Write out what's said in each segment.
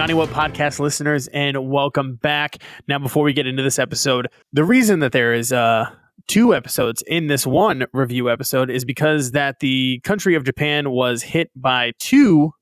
Naniwa podcast listeners, and welcome back. Now, before we get into this episode, the reason that there is uh, two episodes in this one review episode is because that the country of Japan was hit by two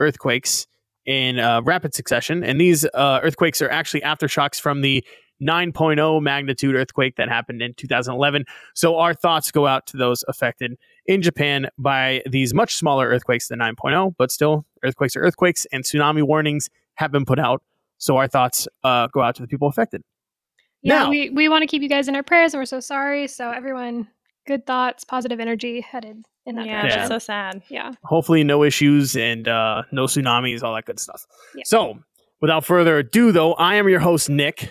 earthquakes in uh, rapid succession, and these uh, earthquakes are actually aftershocks from the 9.0 magnitude earthquake that happened in 2011. So our thoughts go out to those affected in Japan by these much smaller earthquakes than 9.0, but still earthquakes are earthquakes, and tsunami warnings have been put out. So our thoughts uh, go out to the people affected. Yeah, Now- we, we want to keep you guys in our prayers and we're so sorry. So everyone, good thoughts, positive energy headed in that Yeah, direction. that's so sad. yeah. Hopefully, no issues and uh, no tsunamis, all that good stuff. Yeah. So, without further ado, though, I am your host, Nick,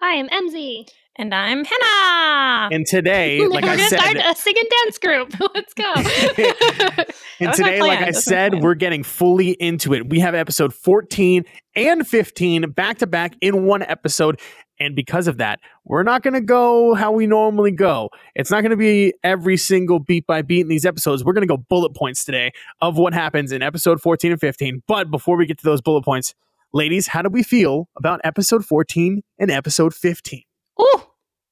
I am MZ. And I'm Hannah. and today, like we're I gonna said, start a sing and dance group. Let's go. And today, like. I That's said, we're getting fully into it. We have episode 14 and 15 back to back in one episode. And because of that, we're not going to go how we normally go. It's not going to be every single beat by beat in these episodes. We're going to go bullet points today of what happens in episode 14 and 15. But before we get to those bullet points, ladies, how do we feel about episode 14 and episode 15?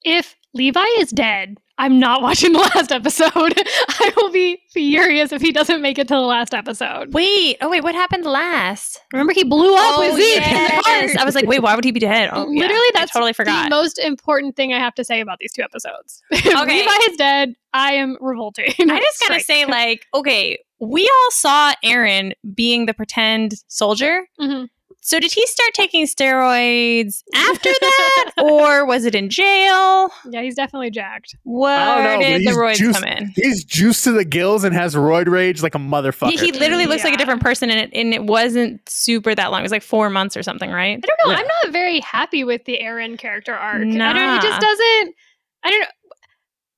If Levi is dead, I'm not watching the last episode. I will be furious if he doesn't make it to the last episode. Wait, oh wait, what happened last? Remember, he blew up oh, with Zeke yes. I was like, wait, why would he be dead? Oh, yeah. Literally, I that's totally forgot. the most important thing I have to say about these two episodes. If Okay. Levi is dead, I am revolting. I just gotta say, like, okay, we all saw Eren being the pretend soldier. Mhm. So did he start taking steroids after that, or was it in jail? yeah, he's definitely jacked. Where I don't know, did the roids juiced- come in? He's juiced to the gills and has roid rage like a motherfucker. He, he literally looks like a different person, and it, and it wasn't super that long. It was like four months or something, right? I don't know. Yeah. I'm not very happy with the Eren character arc. I don't. It just doesn't. I don't know.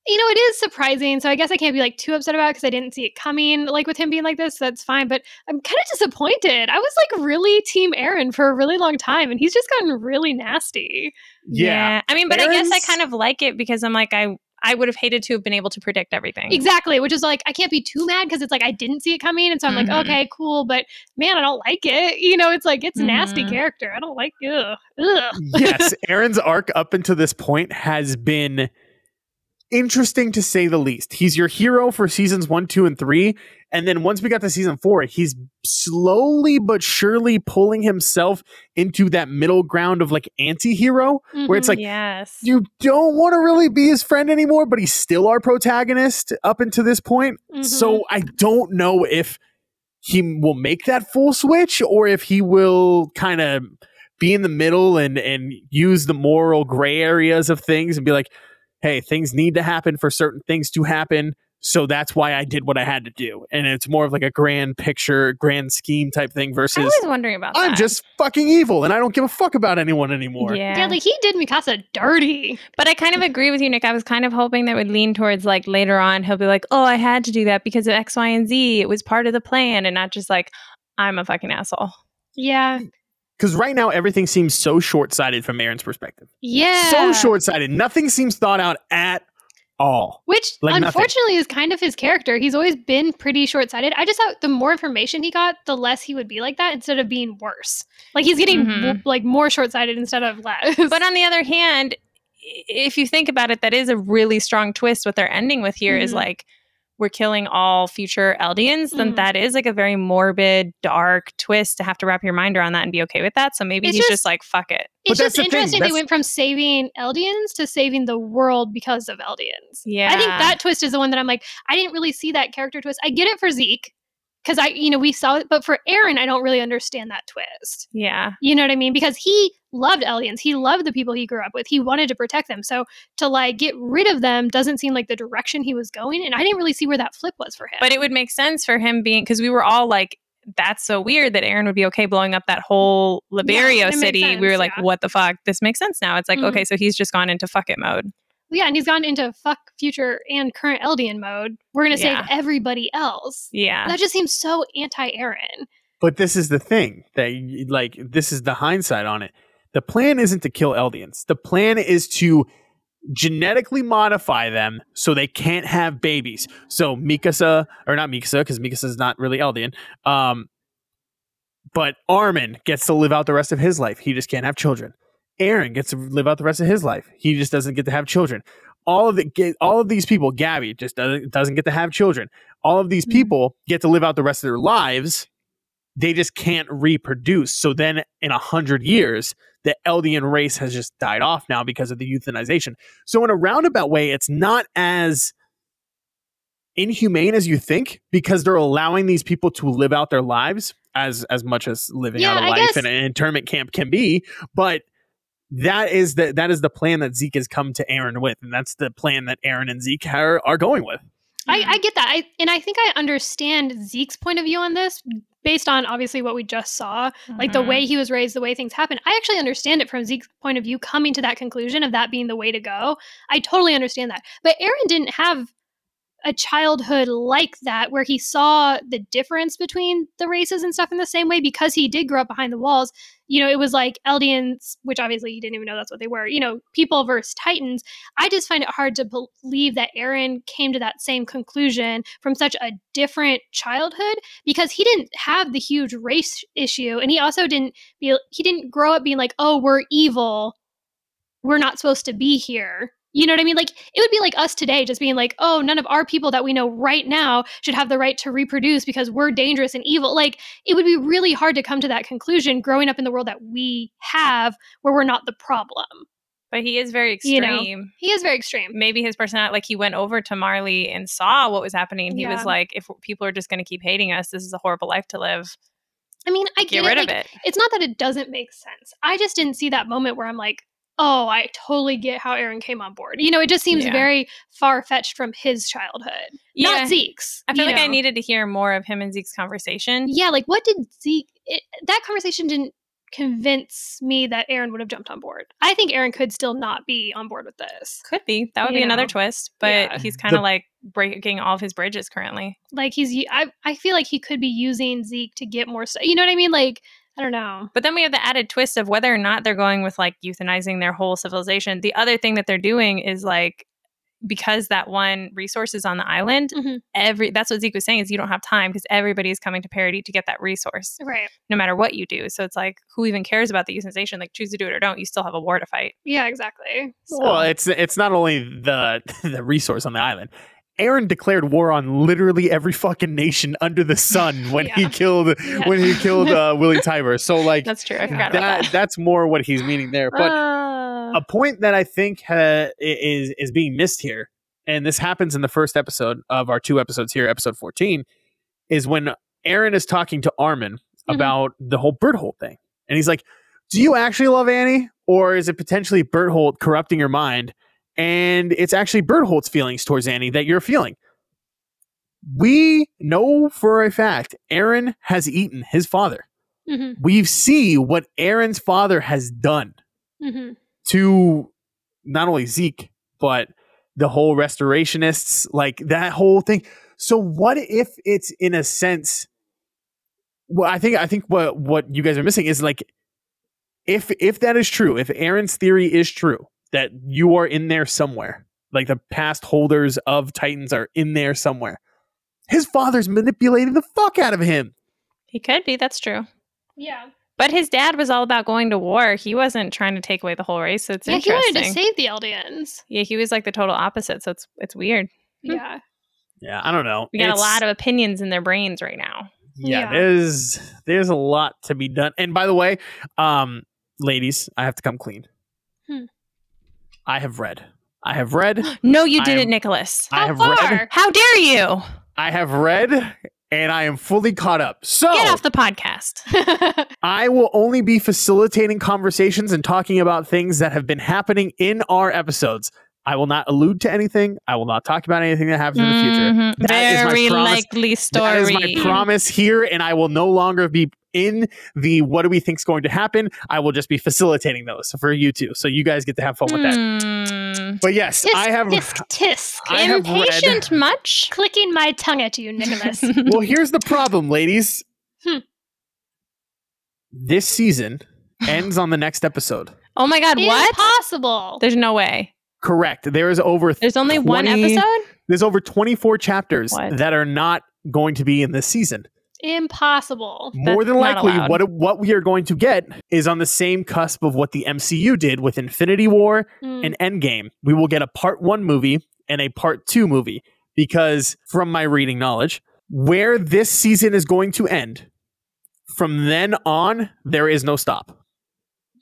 You know, it is surprising. So I guess I can't be like too upset about it because I didn't see it coming. Like with him being like this, that's fine. But I'm kind of disappointed. I was like really team Eren for a really long time, and he's just gotten really nasty. yeah. I mean, but I guess I kind of like it because I'm like I I would have hated to have been able to predict everything. Exactly, which is like I can't be too mad because it's like I didn't see it coming, and so I'm Mhm. like, okay, cool, but man, I don't like it. You know, it's like it's a nasty character. I don't like ugh. ugh. yes, Eren's arc up until this point has been interesting to say the least. He's your hero for seasons one, two, and three. And then once we got to season four, he's slowly but surely pulling himself into that middle ground of like anti hero, where it's Mhm. like, yes. you don't want to really be his friend anymore, but he's still our protagonist up until this point. Mhm. So I don't know if he will make that full switch or if he will kind of be in the middle and and use the moral gray areas of things and be like, hey, things need to happen for certain things to happen. So that's why I did what I had to do. And it's more of like a grand picture, grand scheme type thing versus. I versus was wondering about I'm that. just fucking evil and I don't give a fuck about anyone anymore. yeah. yeah, like he did Mikasa dirty. But I kind of agree with you, Nick. I was kind of hoping that would lean towards like later on, he'll be like, oh, I had to do that because of X, Y, and Z. It was part of the plan, and not just like, I'm a fucking asshole. Yeah, Because right now everything seems so short sighted from Eren's perspective. yeah. So short sighted. Nothing seems thought out at all. Which Like nothing. unfortunately is kind of his character. He's always been pretty short sighted. I just thought the more information he got, the less he would be like that instead of being worse. Like he's getting Mhm. w- like more short sighted instead of less. But on the other hand, if you think about it, that is a really strong twist. What they're ending with here is Mhm. like, we're killing all future Eldians, then Mhm. that is like a very morbid, dark twist to have to wrap your mind around that and be okay with that. So maybe It's he's just, just- like, fuck it. it's that's just the thing, interesting they went from saving Eldians to saving the world because of Eldians. Yeah. I think that twist is the one that I'm like, I didn't really see that character twist. I get it for Zeke because I, you know, we saw it, but for Eren, I don't really understand that twist. Yeah. You know what I mean? Because he loved aliens. He loved the people he grew up with. He wanted to protect them. So to like get rid of them doesn't seem like the direction he was going. And I didn't really see where that flip was for him. But it would make sense for him being because we were all like, that's so weird that Eren would be okay blowing up that whole Liberio makes city. we were like, yeah. what the fuck? This makes sense now. It's like, Mhm. okay, so he's just gone into fuck it mode. Yeah, and he's gone into fuck future and current Eldian mode. We're gonna Yeah. save everybody else. Yeah. That just seems so anti-Eren. But this is the thing that, like, this is the hindsight on it. The plan isn't to kill Eldians. The plan is to genetically modify them so they can't have babies. So Mikasa, or not Mikasa, because Mikasa is not really Eldian. Um, But Armin gets to live out the rest of his life. He just can't have children. Eren gets to live out the rest of his life. He just doesn't get to have children. All of the all of these people, Gabi just doesn't doesn't get to have children. All of these Mhm. people get to live out the rest of their lives. They just can't reproduce. So then, in a hundred years, the Eldian race has just died off now because of the euthanization. So in a roundabout way, it's not as inhumane as you think because they're allowing these people to live out their lives as as much as living Yeah, out a I life guess- in an internment camp can be. But that is the that is the plan that Zeke has come to Eren with, and that's the plan that Eren and Zeke are, are going with. I, mm-hmm. I get that. I, and I think I understand Zeke's point of view on this based on obviously what we just saw, like the way mm-hmm. he was raised, the way things happen. I actually understand it from Zeke's point of view, coming to that conclusion of that being the way to go. I totally understand that. But Eren didn't have a childhood like that where he saw the difference between the races and stuff in the same way because he did grow up behind the walls. You know, it was like Eldians, which obviously he didn't even know that's what they were, you know, people versus Titans. I just find it hard to believe that Eren came to that same conclusion from such a different childhood because he didn't have the huge race issue and he also didn't be he didn't grow up being like, "Oh, we're evil. We're not supposed to be here." You know what I mean? Like it would be like us today just being like, "Oh, none of our people that we know right now should have the right to reproduce because we're dangerous and evil." Like it would be really hard to come to that conclusion growing up in the world that we have where we're not the problem. But he is very You know. extreme. He is very extreme. Maybe his personality, like he went over to Marley and saw what was happening. He Yeah. was like, if people are just going to keep hating us, this is a horrible life to live. I mean, I Get get, rid it. of like, it. It's not that it doesn't make sense. I just didn't see that moment where I'm like, oh, I totally get how Eren came on board. You know, it just seems Yeah. very far fetched from his childhood, Yeah. not Zeke's. I feel you like I needed to hear more of him and Zeke's conversation. Yeah, like what did Zeke? It, that conversation didn't convince me that Eren would have jumped on board. I think Eren could still not be on board with this. Could be. That would You be another twist. But Yeah. he's kind of The- like breaking all of his bridges currently. Like he's, I I feel like he could be using Zeke to get more stuff. You know what I mean? Like I don't know. But then we have the added twist of whether or not they're going with like euthanizing their whole civilization. The other thing that they're doing is like because that one resource is on the island, Mhm. every that's what Zeke was saying is you don't have time because everybody is coming to Paradis to get that resource, Right. no matter what you do. So it's like who even cares about the euthanization? Like choose to do it or don't. You still have a war to fight. Yeah. Exactly. So, Well, it's it's not only the the resource on the island. Eren declared war on literally every fucking nation under the sun when he killed Yeah. when he killed uh, Willy Tybur. So like that's true. I forgot that, about that. that's more what he's meaning there. But Uh, a point that I think ha- is is being missed here, and this happens in the first episode of our two episodes here, episode fourteen, is when Eren is talking to Armin Mhm. about the whole Berthold thing, and he's like, "Do you actually love Annie, or is it potentially Berthold corrupting your mind?" And it's actually Berthold's feelings towards Annie that you're feeling. We know for a fact Eren has eaten his father. hmm We see what Eren's father has done hmm to not only Zeke, but the whole restorationists, like that whole thing. So what if it's in a sense well, I think I think what what you guys are missing is like if if that is true, if Eren's theory is true, that you are in there somewhere, like the past holders of Titans are in there somewhere. His father's manipulating the fuck out of him. he could be. That's true. Yeah. But his dad was all about going to war. He wasn't trying to take away the whole race. So it's yeah. He interesting. wanted to save the Eldians. yeah, he was like the total opposite. So it's it's weird. Yeah. Yeah, I don't know. We got It's- a lot of opinions in their brains right now. yeah, Yeah. there's there's a lot to be done. And by the way, um, ladies, I have to come clean. I have read. I have read. No, you I didn't, am- Nicholas. I How have far? read. How dare you? I have read, and I am fully caught up. So Get off the podcast. I will only be facilitating conversations and talking about things that have been happening in our episodes. I will not allude to anything. I will not talk about anything that happens in the future. Mm-hmm. That is my Very likely story. That is my promise here, and I will no longer be in the what do we think is going to happen. I will just be facilitating those for you two, so you guys get to have fun with that. Hmm. But yes, tisk, I have. tisk, tisk. I have read- Impatient much? Clicking my tongue at you, Nicholas. Well, here's the problem, ladies. Hmm. This season ends on the next episode. oh my god, what? Impossible. There's no way. Correct. There is over. There's only one episode? There's over 24 chapters What? that are not going to be in this season. Impossible. More than likely, allowed. what what we are going to get is on the same cusp of what the MCU did with Infinity War Mm. and Endgame. We will get a part one movie and a part two movie because, from my reading knowledge, where this season is going to end, from then on, there is no stop.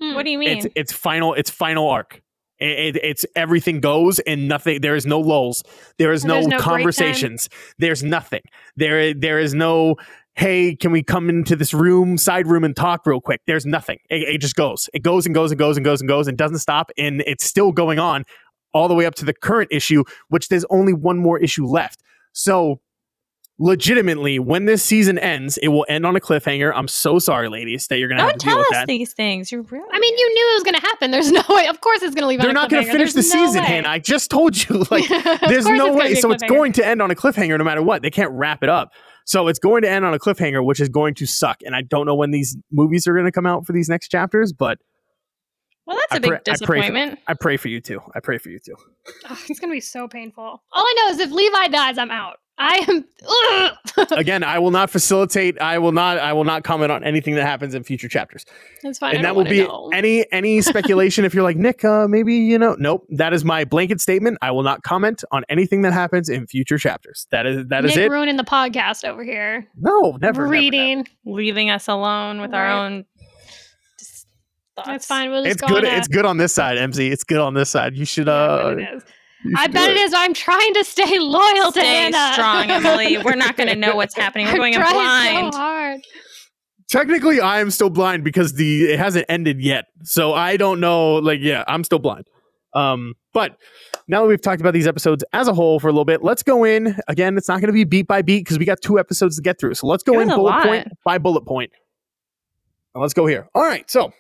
Mm. What do you mean? It's it's final. It's final arc. It, it- it's everything goes and nothing. There is no lulls. There is no, no conversations. There's nothing. There there is no. Hey, can we come into this room, side room, and talk real quick? There's nothing. It, it just goes. It goes and goes and goes and goes and goes and doesn't stop. And it's still going on all the way up to the current issue, which there's only one more issue left. So, legitimately, when this season ends, it will end on a cliffhanger. I'm so sorry, ladies, that you're gonna have Don't to deal tell with us that. these things. You're really. I mean, you knew it was going to happen. There's no way. Of course, it's going to leave. They're on not going to cliffhanger. finish the no season, way. Hannah. I just told you. Like, there's no way. So it's going to end on a cliffhanger no matter what. They can't wrap it up. So it's going to end on a cliffhanger, which is going to suck. And I don't know when these movies are going to come out for these next chapters, but well, that's I a big pray- I pray for- disappointment. I pray for you too. I pray for you too. Ugh, it's going to be so painful. All I know is if Levi dies, I'm out. I am. Again, I will not facilitate. I will not. I will not comment on anything that happens in future chapters. That's fine. and I that will be know. any any speculation. if you're like Nick, uh, maybe you know, nope. That is my blanket statement. I will not comment on anything that happens in future chapters. That is that is Nick it. ruining the podcast over here. No, never. never, never. Reading. Leaving us alone with our own. Just thoughts. That's fine. We'll just It's go good. on It's good on this side, MC. It's good on this side. You should. Yeah, I Uh, bet it is. you I bet do it is. I'm trying to stay loyal to Stay Anna. strong, Emily. We're not going to know what's happening. We're I'm going in trying blind. So hard. Technically, I am still blind because the it hasn't ended yet, so I don't know. Like, yeah, I'm still blind. Um, but now that we've talked about these episodes as a whole for a little bit, let's go in again. It's not going to be beat by beat because we got two episodes to get through. So let's go It in bullet lot. point by bullet point. Now let's go here. All right, so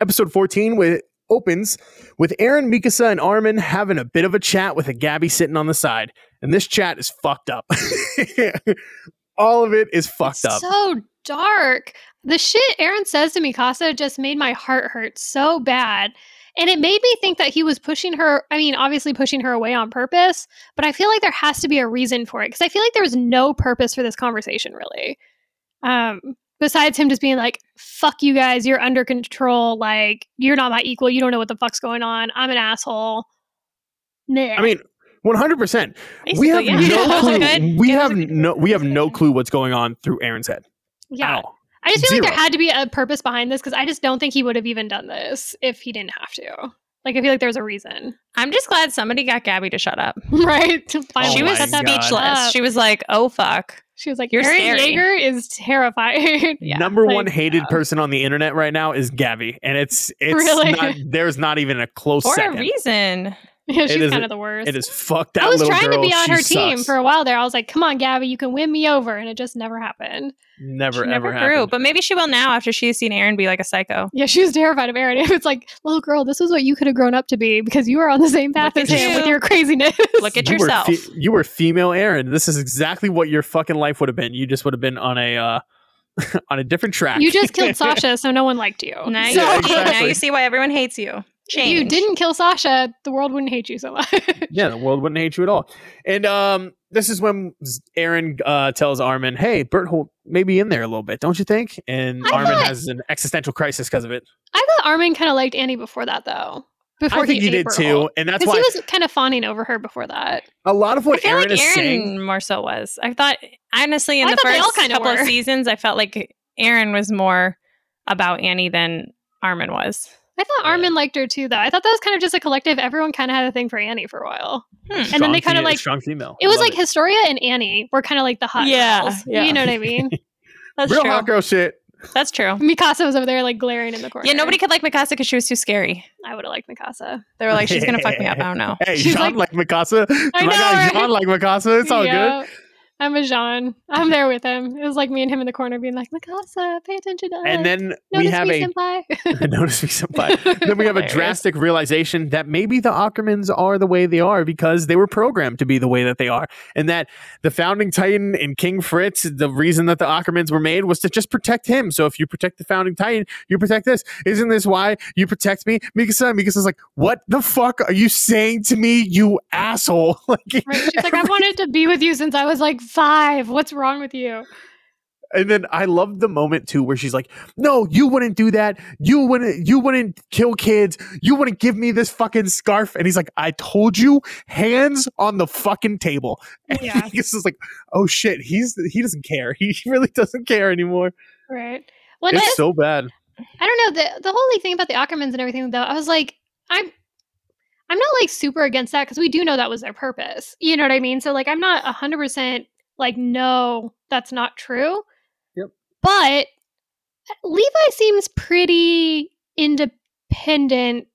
episode 14 with opens with Eren, Mikasa, and Armin having a bit of a chat with a Gabi sitting on the side, and this chat is fucked up. All of it is fucked up. So dark. The shit Eren says to Mikasa just made my heart hurt so bad. And it made me think that he was pushing her. I mean, obviously pushing her away on purpose, but I feel like there has to be a reason for it because I feel like there was no purpose for this conversation, really. Um, besides him just being like, fuck you guys, you're under control. Like, you're not my equal. You don't know what the fuck's going on. I'm an asshole. Meh. I mean, one hundred percent. We have yeah. no clue. We It have no. We have no clue what's going on through Eren's head yeah. I just feel like there had to be a purpose behind this because I just don't think he would have even done this if he didn't have to. Like, I feel like there's a reason, I'm just glad somebody got Gabi to shut up. right? Finally oh she was shut God. speechless. She was like, "Oh fuck." She was like, You're Eren scary. Yeager is terrifying. Yeah. Number like, one hated yeah. person on the internet right now is Gabi, and it's it's Really? not. There's not even a close For second. a reason. yeah, It she's is- kind of the worst. It is fucked. That I was little trying to be on she her team for a while there. I was like, come on, Gabi, you can win me over. And it just never happened. Never she never ever grew, happened. but maybe she will now after she's seen Eren be like a psycho. Yeah, she was terrified of Eren. It's like, little girl, this is what you could have grown up to be because you were on the same path Look as him you. with your craziness. Look at you yourself. Were fe- you were female Eren. This is exactly what your fucking life would have been. You just would have been on a uh, on a different track. you just killed Sasha, so no one liked you. Now, So- Yeah, see- now you see why everyone hates you. If you didn't kill Sasha, the world wouldn't hate you so much. yeah, the world wouldn't hate you at all. And um, this is when Eren uh, tells Armin, "Hey, Berthold may be in there a little bit, don't you think?" And I Armin thought- has an existential crisis because of it. I thought Armin kind of liked Annie before that, though. Before I think he, ate did Berthold. too, and that's Because why he was kind of fawning over her before that. a lot of I what feel Eren like is Eren saying. more so was. I thought honestly in I the thought all first kinda couple of were. seasons, I felt like Eren was more about Annie than Armin was. I thought Yeah. Armin liked her too, though. I thought that was kind of just a collective. Everyone kind of had a thing for Annie for a while. Hmm. and then they kinda like- strong female. It was Love like Historia and Annie were kind of like the hot Yeah, girls. yeah. You know what I mean? That's real true. hot girl shit. That's true. Mikasa was over there like glaring in the corner. Yeah, nobody could like Mikasa because she was too scary. I would have liked Mikasa. They were like, she's gonna fuck me up. I don't know. Hey, She's Jean like, Mikasa. I My know, guy right? Jean like Mikasa. It's all good. Yeah. I'm a Jean. I'm there with him. It was like me and him in the corner being like, Mikasa, pay attention to us. And then we have me, a senpai. notice me senpai. then we have a drastic realization that maybe the Ackermans are the way they are because they were programmed to be the way that they are, and that the founding Titan and King Fritz, the reason that the Ackermans were made was to just protect him. So if you protect the founding Titan, you protect this. Isn't this why you protect me, Mikasa? And Mikasa's like, what the fuck are you saying to me, you asshole? like, Right. She's like, I've wanted to be with you since I was like five. What's wrong with you? And then I love the moment too where she's like, "No, you wouldn't do that. You wouldn't. You wouldn't kill kids. You wouldn't give me this fucking scarf." And he's like, "I told you, hands on the fucking table." And Yeah. he's just like, "Oh shit, he's he doesn't care. He really doesn't care anymore. Right. Well, it's so bad." I don't know the the whole like thing about the Ackermans and everything. Though I was like, I'm. I'm not like super against that because we do know that was their purpose. You know what I mean? So like I'm not hundred percent like no, that's not true. Yep. But Levi seems pretty independent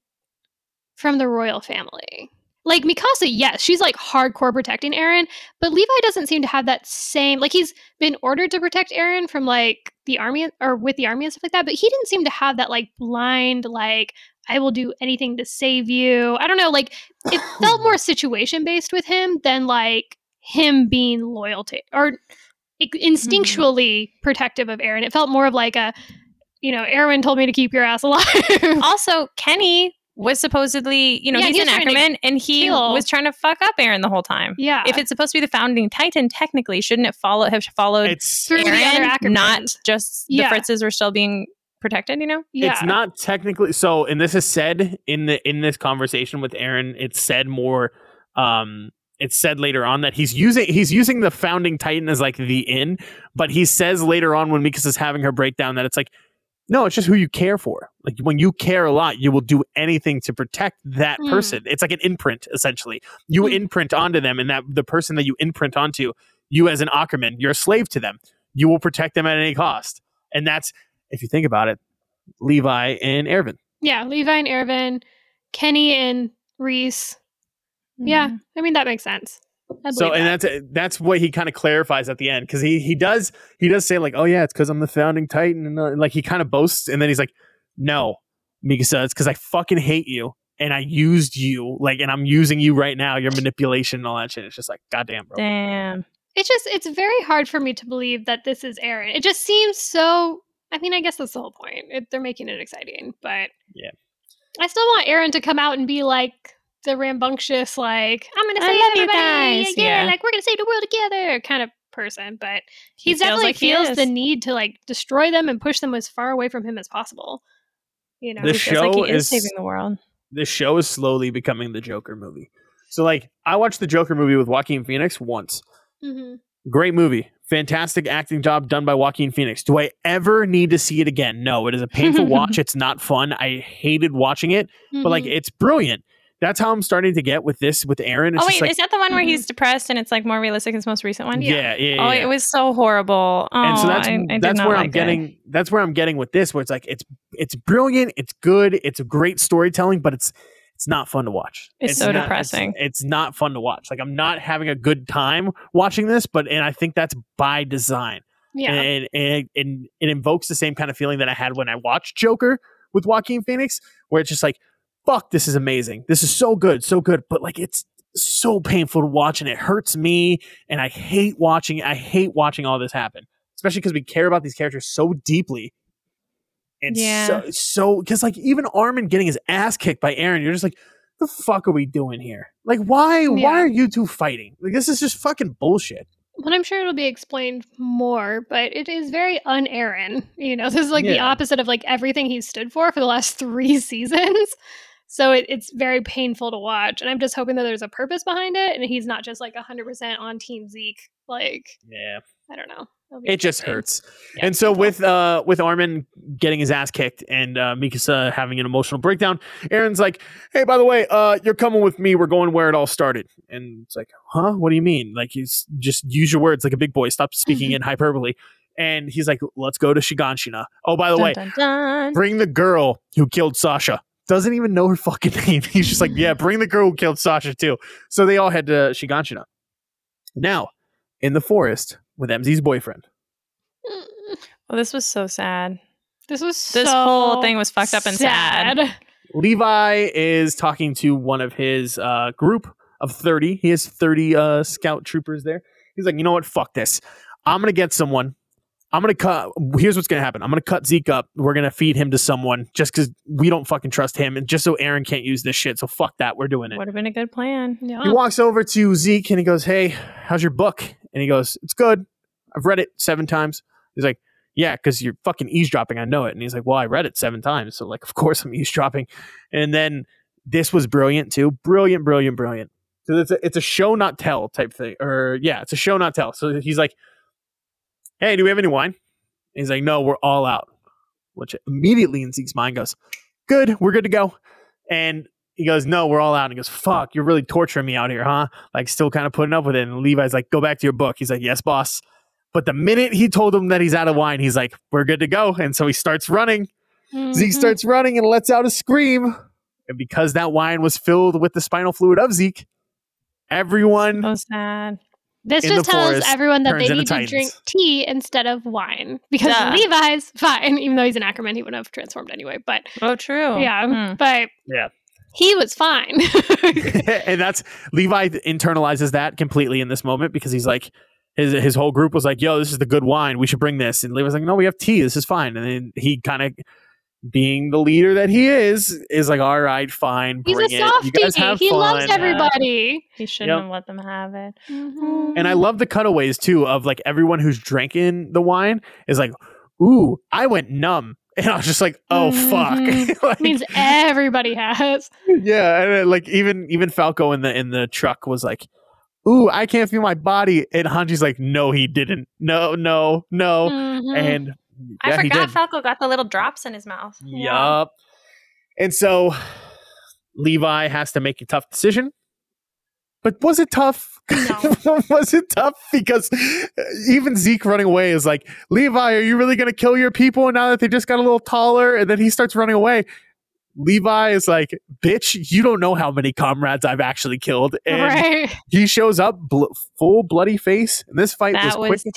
from the royal family. Like Mikasa, yes, she's like hardcore protecting Eren, but Levi doesn't seem to have that same like he's been ordered to protect Eren from like the army or with the army and stuff like that, but he didn't seem to have that like blind like I will do anything to save you. I don't know, like it felt more situation based with him than like him being loyal to or i- instinctually protective of Eren. It felt more of like a you know, Eren told me to keep your ass alive. Also, Kenny was supposedly, you know, Yeah, he's he an was Ackerman and he kill- was trying to fuck up Eren the whole time. yeah. If it's supposed to be the founding Titan, technically, shouldn't it follow have followed It's Through the other Eren, not just Yeah. the Fritzes were still being protected? You know, yeah. it's not technically so and this is said in the in this conversation with eren it's said more um it's said later on that he's using he's using the founding titan as like the in but he says later on when Mikasa's having her breakdown that it's like no it's just who you care for like when you care a lot you will do anything to protect that Hmm. person it's like an imprint essentially you Hmm. imprint onto them and that the person that you imprint onto you as an ackerman you're a slave to them you will protect them at any cost and that's if you think about it levi and erwin Yeah, Levi and Erwin, Kenny and Reiss. Yeah, Mm-hmm. I mean that makes sense. So believe and that. that's that's what he kind of clarifies at the end because he he does he does say like oh yeah it's because i'm the founding titan and uh, like he kind of boasts and then he's like no mikasa it's because i fucking hate you and i used you like and i'm using you right now your manipulation and all that shit it's just like goddamn bro Damn. it's just it's very hard for me to believe that this is Eren. It just seems so. I mean, I guess that's the whole point. It, they're making it exciting, but Yeah. I still want Eren to come out and be like the rambunctious, like I'm gonna save love you everybody, guys," yeah, yeah. like we're gonna save the world together, kind of person. But He he's definitely like feels is. the need to like destroy them and push them as far away from him as possible. You know, The He feels like show he is is- saving the world. The show is slowly becoming the joker movie so like i watched the joker movie with joaquin phoenix once hmm Great movie. Fantastic acting job done by Joaquin Phoenix. Do I ever need to see it again? No, it is a painful watch. It's not fun. I hated watching it, but like Mm-hmm. it's brilliant. That's how I'm starting to get with this with Eren. It's Oh wait, just like, is that the one where Mhm. he's depressed and it's like more realistic? His most recent one. yeah, yeah, yeah. Oh, yeah. it was so horrible. Oh, and so that's I, I that's where like I'm it. getting. That's where I'm getting with this, where it's like it's it's brilliant, it's good, it's a great storytelling, but it's it's not fun to watch. It's so not- depressing. It's, it's not fun to watch. Like I'm not having a good time watching this, but and I think that's by design. yeah, and, and, and it invokes the same kind of feeling that I had when I watched Joker with Joaquin Phoenix, where it's just like, fuck, this is amazing. This is so good, so good. But like, it's so painful to watch and it hurts me. And I hate watching, I hate watching all this happen, especially because we care about these characters so deeply. And Yeah. so, so, because like even Armin getting his ass kicked by Eren, you're just like, the fuck are we doing here? Like, why, why are you two fighting? Like, this is just fucking bullshit. Well, I'm sure it'll be explained more, but it is very un-Eren. You know, this is like the opposite of like everything he's stood for for the last three seasons. So it, it's very painful to watch, and I'm just hoping that there's a purpose behind it, and he's not just like 100% on Team Zeke. Like Yeah. I don't know. It just hurts. Yeah, and so with uh with Armin getting his ass kicked and uh Mikasa having an emotional breakdown, Eren's like, "Hey, by the way, uh you're coming with me. We're going where it all started." And it's like, "Huh? What do you mean?" Like he's just use your words like a big boy. Stop speaking in hyperbole. And he's like, "Let's go to Shiganshina." Oh, by the Dun, way, dun, dun. bring the girl who killed Sasha. Doesn't even know her fucking name. He's just like, "Yeah, bring the girl who killed Sasha too." So they all head to Shiganshina. Now, in the forest with MZ's boyfriend. Well, this was so sad. This was This so whole thing was fucked up and sad. Levi is talking to one of his uh, group of 30. He has 30 uh, scout troopers there. He's like, you know what? Fuck this. I'm going to get someone. I'm going to cut. Here's what's going to happen. I'm going to cut Zeke up. We're going to feed him to someone just because we don't fucking trust him. And just so Eren can't use this shit. So fuck that. We're doing it. Would have been a good plan. Yeah. He walks over to Zeke and he goes, Hey, how's your book? And he goes, It's good. I've read it seven times. He's like, yeah, because you're fucking eavesdropping. I know it. And he's like, well, I read it seven times. So, like, of course I'm eavesdropping. And then this was brilliant too. Brilliant, brilliant, brilliant. So it's a, it's a show, not tell type thing. Or, yeah, it's a show, not tell. So he's like, hey, do we have any wine? And he's like, no, we're all out. Which immediately in Zeke's mind goes, good, we're good to go. And he goes, no, we're all out. And he goes, fuck, you're really torturing me out here, huh? Like, still kind of putting up with it. And Levi's like, go back to your book. He's like, yes, boss. But the minute he told him that he's out of wine, he's like, we're good to go. And so he starts running. Zeke Mhm. starts running and lets out a scream. And because that wine was filled with the spinal fluid of Zeke, everyone So sad. This just tells everyone that they need to Titans. drink tea instead of wine because Duh. Levi's fine, even though he's an Ackerman, he wouldn't have transformed anyway. But Oh, true. yeah, Hmm. but Yeah. he was fine. and that's Levi internalizes that completely in this moment because he's like his his whole group was like, "Yo, this is the good wine. We should bring this." And Levi's like, "No, we have tea. This is fine." And then he kind of, being the leader that he is, is like, "All right, fine, he's bring a it. softie. You guys have He fun." loves everybody. He shouldn't Yep. have let them have it. Mhm. And I love the cutaways too of like everyone who's drinking the wine is like, "Ooh, I went numb." And I was just like, "Oh Mhm. fuck!" like, means everybody has. yeah, and uh, like even even Falco in the in the truck was like, "Ooh, I can't feel my body," and Hanji's like, "No, he didn't. No, no, no." Mhm. And I yeah, he forgot. Falco got the little drops in his mouth. Yup. And so Levi has to make a tough decision. But was it tough? No. was it tough? Because uh, even Zeke running away is like, Levi, are you really going to kill your people and now that they just got a little taller? And then he starts running away. Levi is like, bitch, you don't know how many comrades I've actually killed. And right. he shows up, bl- full bloody face. And this fight That was was, quick.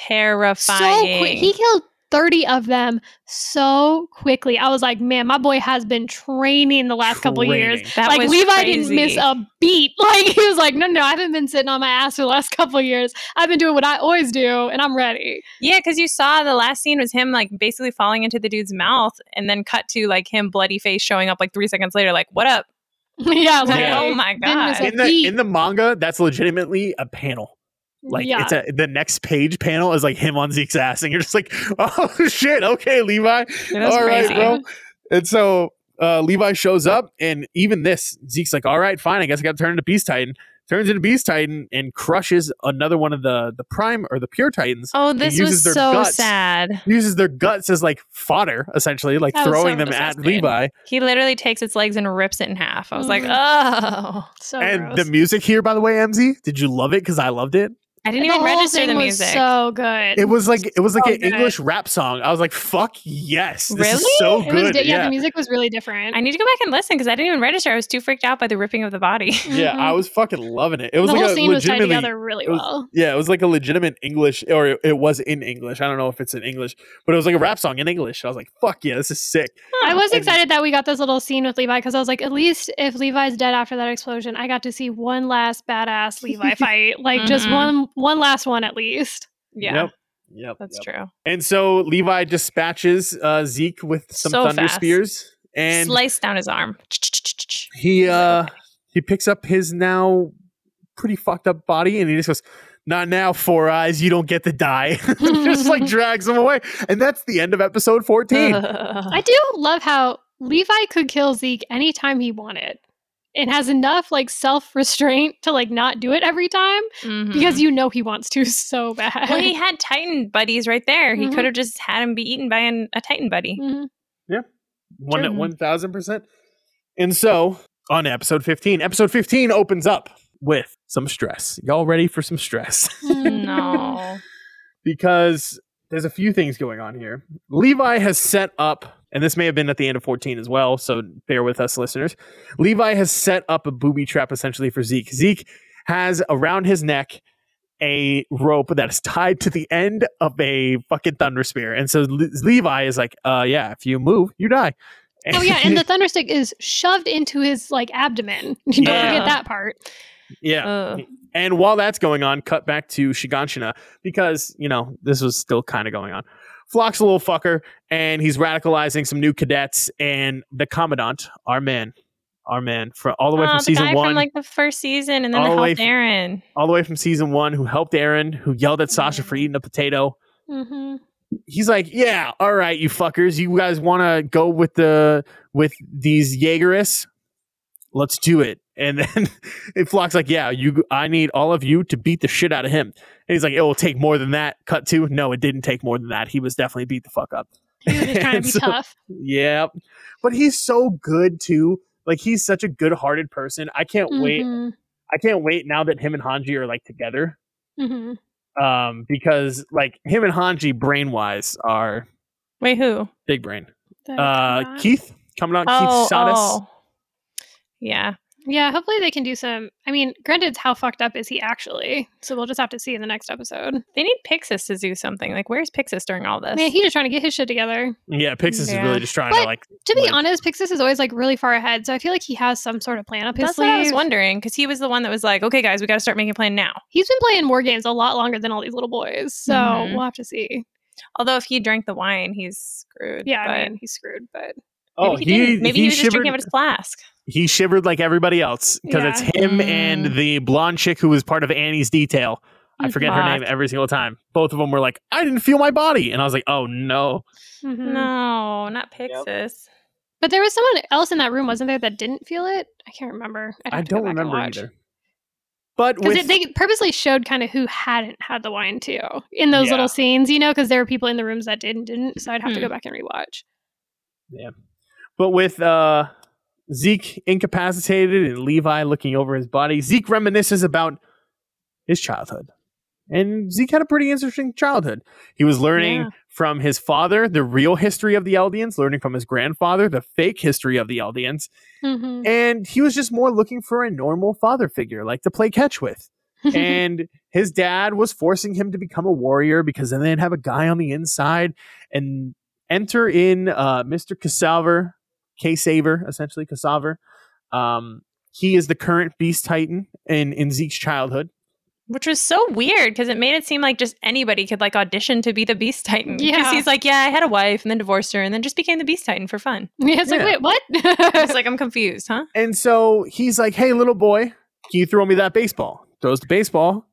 So quick. He killed 30 of them so quickly. I was like, man, my boy has been training the last couple years. That like was Levi didn't miss a beat. Like he was like, no, no, I haven't been sitting on my ass for the last couple years. I've been doing what I always do, and I'm ready. Yeah, because you saw the last scene was him like basically falling into the dude's mouth, and then cut to like him bloody face showing up like three seconds later, like "What up?" yeah, like, Yeah. Oh my god! In the, in the manga, that's legitimately a panel. Like yeah. it's a the next page panel is like him on Zeke's ass, and you're just like, oh shit, okay, Levi, all right, bro. And so uh, Levi shows up, and even this Zeke's like, all right, fine, I guess I got to turn into Beast Titan. Turns into Beast Titan and crushes another one of the the Prime or the Pure Titans. Oh, this uses was their so guts. sad. Uses their guts as like fodder, essentially, like That throwing so them at. Levi. He literally takes its legs and rips it in half. I was like, Mhm. oh, so and gross. the music here, by the way, MZ, did you love it? Because I loved it. I didn't The even whole register thing the was music. So good. It was like it was like So an good. English rap song. I was like, "Fuck yes, this Really? is so It was good." di- yeah, yeah, the music was really different. I need to go back and listen because I didn't even register. I was too freaked out by the ripping of the body. yeah. I was fucking loving it. It was the like whole a scene was tied together really it was- well. yeah, it was like a legitimate English, or it, it was in English. I don't know if it's in English, but it was like a rap song in English. I was like, "Fuck yeah, this is sick." I was And- excited that we got this little scene with Levi because I was like, at least if Levi's dead after that explosion, I got to see one last badass Levi fight, like just Mhm. one one last one at least. Yeah, Yep. Yep. that's yep. true. And so Levi dispatches uh, Zeke with some So thunder fast. spears, and Slice down his arm. he uh he picks up his now pretty fucked up body and he just goes not now four eyes you don't get to die just like drags him away and that's the end of episode 14 I do love how Levi could kill Zeke anytime he wanted. And has enough like self restraint to like not do it every time Mhm. because you know he wants to so bad. well, he had Titan buddies right there. He Mhm. could have just had him be eaten by an, a Titan buddy. Mhm. one True. 1000% and so on episode 15 episode 15 opens up with some stress y'all ready for some stress No. because there's a few things going on here. Levi has set up, and this may have been at the end of 14 as well, so bear with us, listeners. Levi has set up a booby trap essentially for Zeke. Zeke has around his neck a rope that is tied to the end of a fucking thunder spear. And so Le- Levi is like, uh, yeah, if you move, you die. Oh yeah, and the thunder stick is shoved into his like abdomen. Don't Yeah. forget that part. yeah. Ugh. And while that's going on, cut back to Shiganshina because, you know, this was still kind of going on. Floch's a little fucker and he's radicalizing some new cadets and the commandant, our man, our man, for all the way Oh, from the season one, from like the first season, and then All the helped from- Eren. all the way from season one, who helped Eren, who yelled at Sasha for Mhm. eating a potato. hmm he's like, "Yeah, all right, you fuckers, you guys want to go with the with these Jaegerists? Let's do it." And then it Floch's like, "Yeah, you, I need all of you to beat the shit out of him." And he's like, "It will take more than that." Cut to no, it didn't take more than that. He was definitely beat the fuck up. He was just trying to be so- tough. Yeah, but he's so good too. Like he's such a good-hearted person. I can't wait. Mhm, I can't wait now that him and Hanji are like together. mhm. Um, because like him and Hanji brain-wise are Wait, who? big brain. Uh. Keith coming. Keith Oh, Shadis. oh. Yeah. Yeah, hopefully they can do some. I mean, granted, how fucked up is he actually? So we'll just have to see in the next episode. They need Pixis to do something. Like, where's Pixis during all this? Man, he's just trying to get his shit together. Yeah, Pixis is really just trying to like. To be Like- honest, Pixis is always like really far ahead, so I feel like he has some sort of plan up his That's what I was wondering because he was the one that was like, "Okay, guys, we got to start making a plan now." He's been playing war games a lot longer than all these little boys, so Mhm. we'll have to see. Although if he drank the wine, he's screwed. Yeah, but I mean, he's screwed, but Oh, maybe he, didn't. Maybe he, he was just drinking out of his flask. He shivered like everybody else because Yeah. it's him and Mm. the blonde chick who was part of Annie's detail. I forget her name every single time. Both of them were like, "I didn't feel my body," and I was like, "Oh no." Mhm. No, not Pixis. But there was someone else in that room, wasn't there, that didn't feel it? I can't remember. I'd I have to go don't remember either. But Because with they purposely showed kind of who hadn't had the wine too in those Yeah. little scenes, you know, because there were people in the rooms that did and didn't. So I'd have to Hmm. go back and rewatch. Yeah, but with uh Zeke incapacitated and Levi looking over his body, Zeke reminisces about his childhood. And Zeke had a pretty interesting childhood. He was learning Yeah. from his father the real history of the Eldians, learning from his grandfather the fake history of the Eldians, Mhm. and he was just more looking for a normal father figure, like to play catch with. and his dad was forcing him to become a warrior because then they'd have a guy on the inside and enter in uh, Mr. Ksaver, Ksaver, essentially Ksaver. Um, he is the current Beast Titan in in Zeke's childhood. Which was so weird because it made it seem like just anybody could like audition to be the Beast Titan. Because Yeah. he's like, yeah, I had a wife and then divorced her and then just became the Beast Titan for fun. yeah, it's Yeah. like, wait, what? It's like I'm confused, huh? And so he's like, "Hey, little boy, can you throw me that baseball?" Throws the baseball.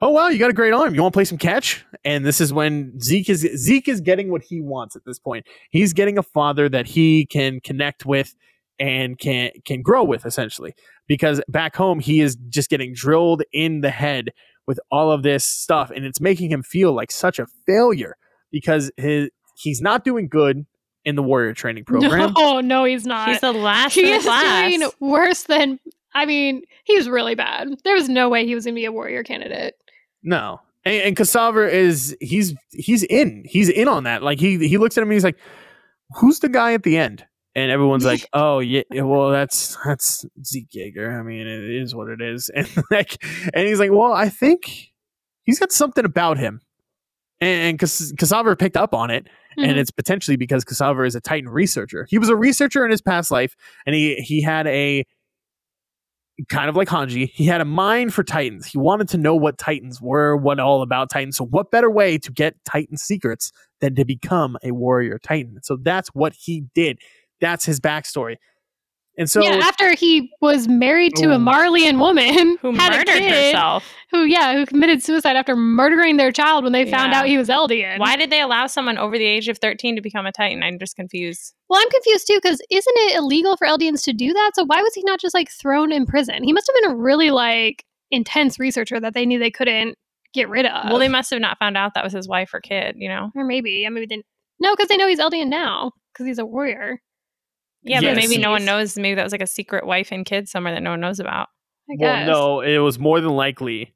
Oh wow, you got a great arm. You want to play some catch? And this is when Zeke is Zeke is getting what he wants at this point. He's getting a father that he can connect with and can can grow with essentially. Because back home he is just getting drilled in the head with all of this stuff and it's making him feel like such a failure because his he's not doing good in the warrior training program. no, no, he's not. He's the last he in the is class. doing worse than. I mean, he was really bad. There was no way he was going to be a warrior candidate. No. And, and is he's he's in. He's in on that. Like he he looks at him and he's like, Who's the guy at the end? And everyone's like, Oh yeah, well that's that's Zeke Yeager. I mean, it is what it is. And like and he's like, Well, I think he's got something about him. And, and picked up on it, and Mhm. it's potentially because Ksaver is a Titan researcher. He was a researcher in his past life, and he he had a kind of like Hanji, he had a mind for Titans. He wanted to know what Titans were, what all about Titans. So, what better way to get Titan secrets than to become a warrior Titan? So, that's what he did. That's his backstory. And so, yeah, after he was married to a Ooh. Marleyan woman who had a murdered kid, herself. who yeah, who committed suicide after murdering their child when they found out he was Eldian. Why did they allow someone over the age of 13 to become a Titan? I'm just confused. Well, I'm confused too because isn't it illegal for Eldians to do that? So why was he not just like thrown in prison? He must have been a really like intense researcher that they knew they couldn't get rid of. Well, they must have not found out that was his wife or kid, you know? or maybe, yeah, maybe they no, because they know he's Eldian now because he's a warrior. Yeah, Yes. but maybe no one knows. Maybe that was like a secret wife and kid somewhere that no one knows about. I well, guess. no, it was more than likely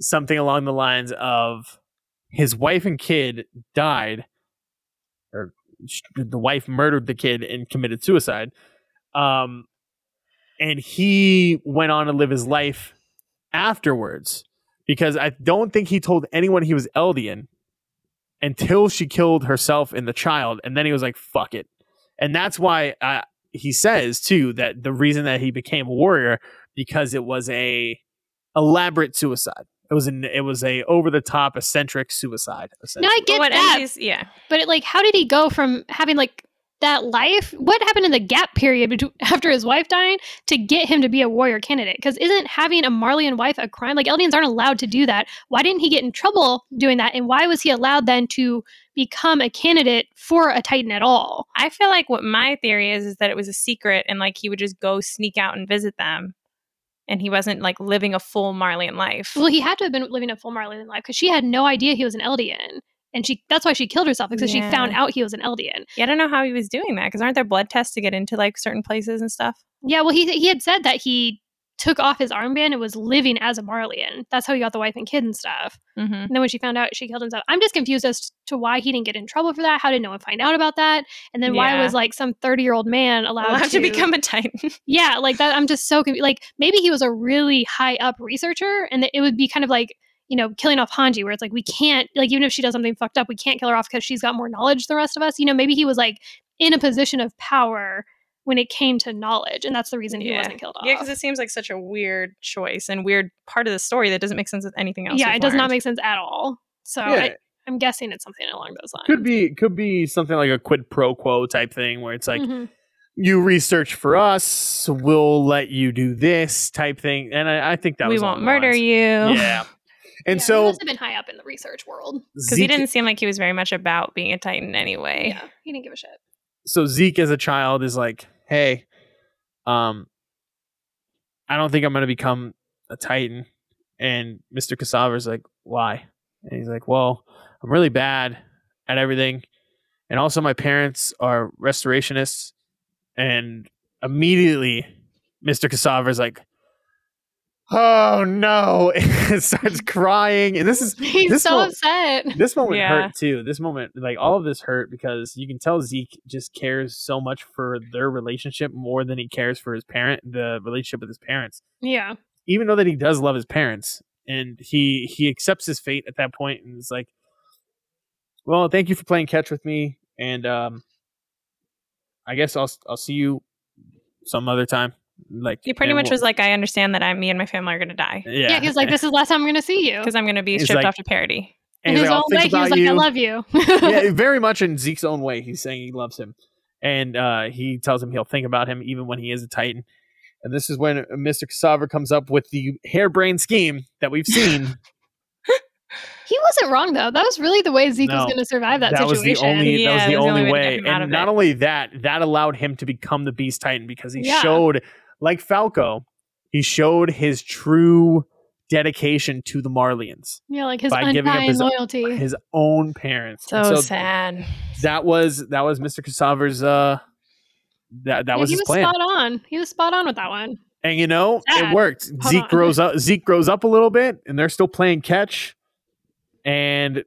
something along the lines of his wife and kid died, or the wife murdered the kid and committed suicide. Um, and he went on to live his life afterwards because I don't think he told anyone he was Eldian until she killed herself and the child, and then he was like, "Fuck it," and that's why uh, he says too that the reason that he became a warrior because it was a elaborate suicide. It was an it was a over the top eccentric suicide. No, I get But that, yeah. but it, like, how did he go from having like that life? What happened in the gap period between, after his wife dying to get him to be a warrior candidate? Because isn't having a Marleyan wife a crime? Like Eldians aren't allowed to do that. Why didn't he get in trouble doing that? And why was he allowed then to become a candidate for a Titan at all? I feel like what my theory is is that it was a secret and like he would just go sneak out and visit them. And he wasn't like living a full Marleyan life. Well, he had to have been living a full Marleyan life because she had no idea he was an Eldian. And she that's why she killed herself because Yeah. she found out he was an Eldian. yeah, I don't know how he was doing that because aren't there blood tests to get into like certain places and stuff? Yeah, well, he he had said that he took off his armband and was living as a Marleyan. That's how he got the wife and kid and stuff. Mm-hmm. And then when she found out she killed himself, I'm just confused as to why he didn't get in trouble for that. How did no one find out about that? And then why was like some 30 year old man allowed, Allowed to become a Titan. yeah, like that. I'm just so confused. Like maybe he was a really high up researcher, and that it would be kind of like you know killing off Hanji, where it's like we can't like even if she does something fucked up, we can't kill her off because she's got more knowledge than the rest of us. You know, maybe he was like in a position of power when it came to knowledge, and that's the reason he Yeah. wasn't killed off. Yeah, because it seems like such a weird choice and weird part of the story that doesn't make sense with anything else. yeah, we've it does not make sense at all. So yeah, I, I'm guessing it's something along those lines. could be could be something like a quid pro quo type thing where it's like Mhm. you research for us, we'll let you do this type thing, and I, I think that we was won't murder lines. you. Yeah, and Yeah, he so must have been high up in the research world. Because he didn't seem like he was very much about being a Titan anyway. Yeah, he didn't give a shit. so Zeke as a child is like, hey, um, I don't think I'm gonna become a Titan. And Mr. Ksaver's like, why? And he's like, well, I'm really bad at everything. And also my parents are restorationists. And immediately Mr. Ksaver's like, oh no. and starts crying. And this is He's This so mo- upset. this moment Yeah. hurt too. This moment, like all of this hurt because you can tell Zeke just cares so much for their relationship more than he cares for his parent, the relationship with his parents. Yeah. Even though that he does love his parents, and he he accepts his fate at that point, and is like, "Well, thank you for playing catch with me, and um, I guess I'll I'll see you some other time." Like He pretty much we'll- was like, I understand that I, me and my family are going to die yeah. Yeah, he was like, "This is the last time I'm going to see you." because I'm going to be He's stripped like- off to Paradis. In And he's his like, own way, think he was like, you." "I love you." yeah, very much in Zeke's own way. He's saying he loves him, and uh, he tells him he'll think about him even when he is a Titan. And this is when Mr. Ksaver comes up with the harebrained scheme that we've seen. he wasn't wrong though. That was really the way Zeke was going to survive that, was situation. the only that was the that was the only only way way. get him out And not it. only that, that allowed him to become the Beast Titan because he Yeah. showed, like Falco, he showed his true dedication to the Marleyans, yeah, like his By giving up his- loyalty. his own parents. So, And sad. That was that was Mr. Ksaver's uh that that Yeah, was he his was plan. spot on. He was spot on with that one. And you know, Sad. it worked. Hold Zeke on. grows up. Zeke grows up a little bit, and they're still playing catch. And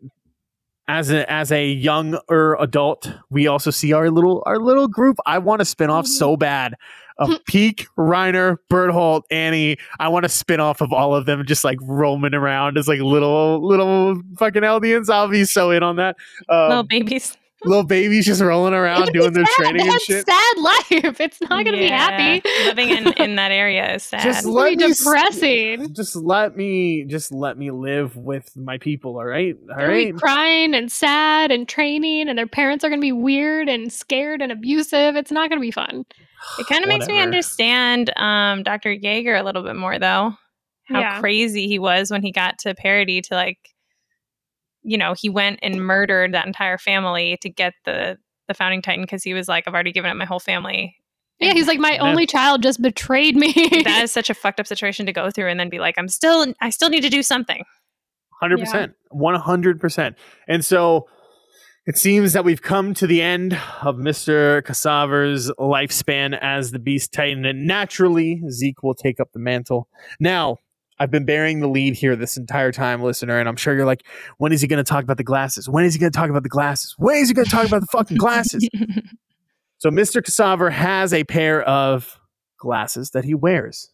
as a as a younger adult, we also see our little our little group. I want to spin off Mhm. so bad of Pieck, Reiner, Berthold, Annie. I want to spin off of all of them, just like roaming around as like little little fucking Eldians. I'll be so in on that. Um, Little babies. Little babies just rolling around It's doing their sad. training They and had shit. Sad life. It's not going to be happy. Living in, in that area is sad. Just It's let really me s- depressing. just let me just let me live with my people all right all They're right crying and sad and training, and their parents are going to be weird and scared and abusive. It's not going to be fun. It kind of makes me understand um, Dr. Yeager a little bit more, though. How Yeah. crazy he was when he got to Paradis to like, you know, he went and murdered that entire family to get the the founding titan because he was like, I've already given up my whole family. Yeah, he's like, my Yeah. only child just betrayed me. that is such a fucked up situation to go through, and then be like, I'm still, I still need to do something. 100% 100% and so it seems that we've come to the end of Mr. Ksaver's lifespan as the Beast Titan, and naturally, Zeke will take up the mantle. Now, I've been bearing the lead here this entire time, listener, and I'm sure you're like, when is he going to talk about the glasses? When is he going to talk about the glasses? When is he going to talk about the fucking glasses? So Mr. Ksaver has a pair of glasses that he wears.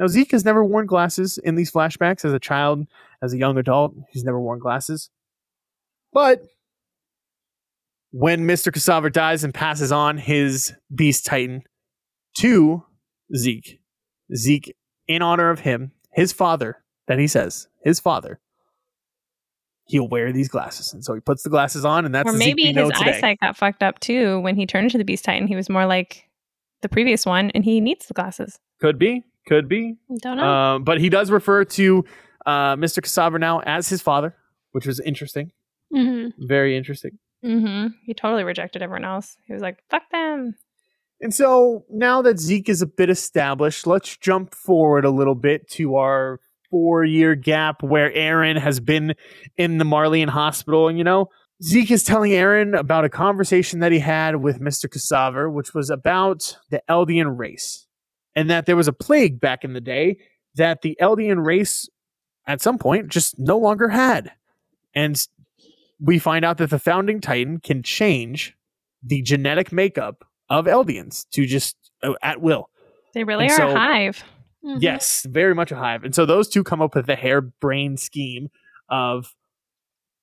Now Zeke has never worn glasses in these flashbacks as a child, as a young adult. He's never worn glasses. But when Mr. Ksaver dies and passes on his Beast Titan to Zeke, Zeke, in honor of him, his father, that he says, his father, he'll wear these glasses. And so he puts the glasses on, and that's or maybe Zeke we know his today. eyesight got fucked up too when he turned into the Beast Titan. He was more like the previous one, and he needs the glasses. Could be, could be. Don't know. Um, but he does refer to uh, Mr. Ksaver now as his father, which was interesting. hmm Very interesting. Mm-hmm. He totally rejected everyone else. He was like, "Fuck them." And so now that Zeke is a bit established, let's jump forward a little bit to our four year gap where Eren has been in the Marleyan hospital. And, you know, Zeke is telling Eren about a conversation that he had with Mr. Ksaver, which was about the Eldian race. And that there was a plague back in the day that the Eldian race at some point just no longer had. And we find out that the founding Titan can change the genetic makeup of Eldians to just uh, at will. They really And are so- a hive. Mhm. Yes, very much a hive. And so those two come up with the harebrained scheme of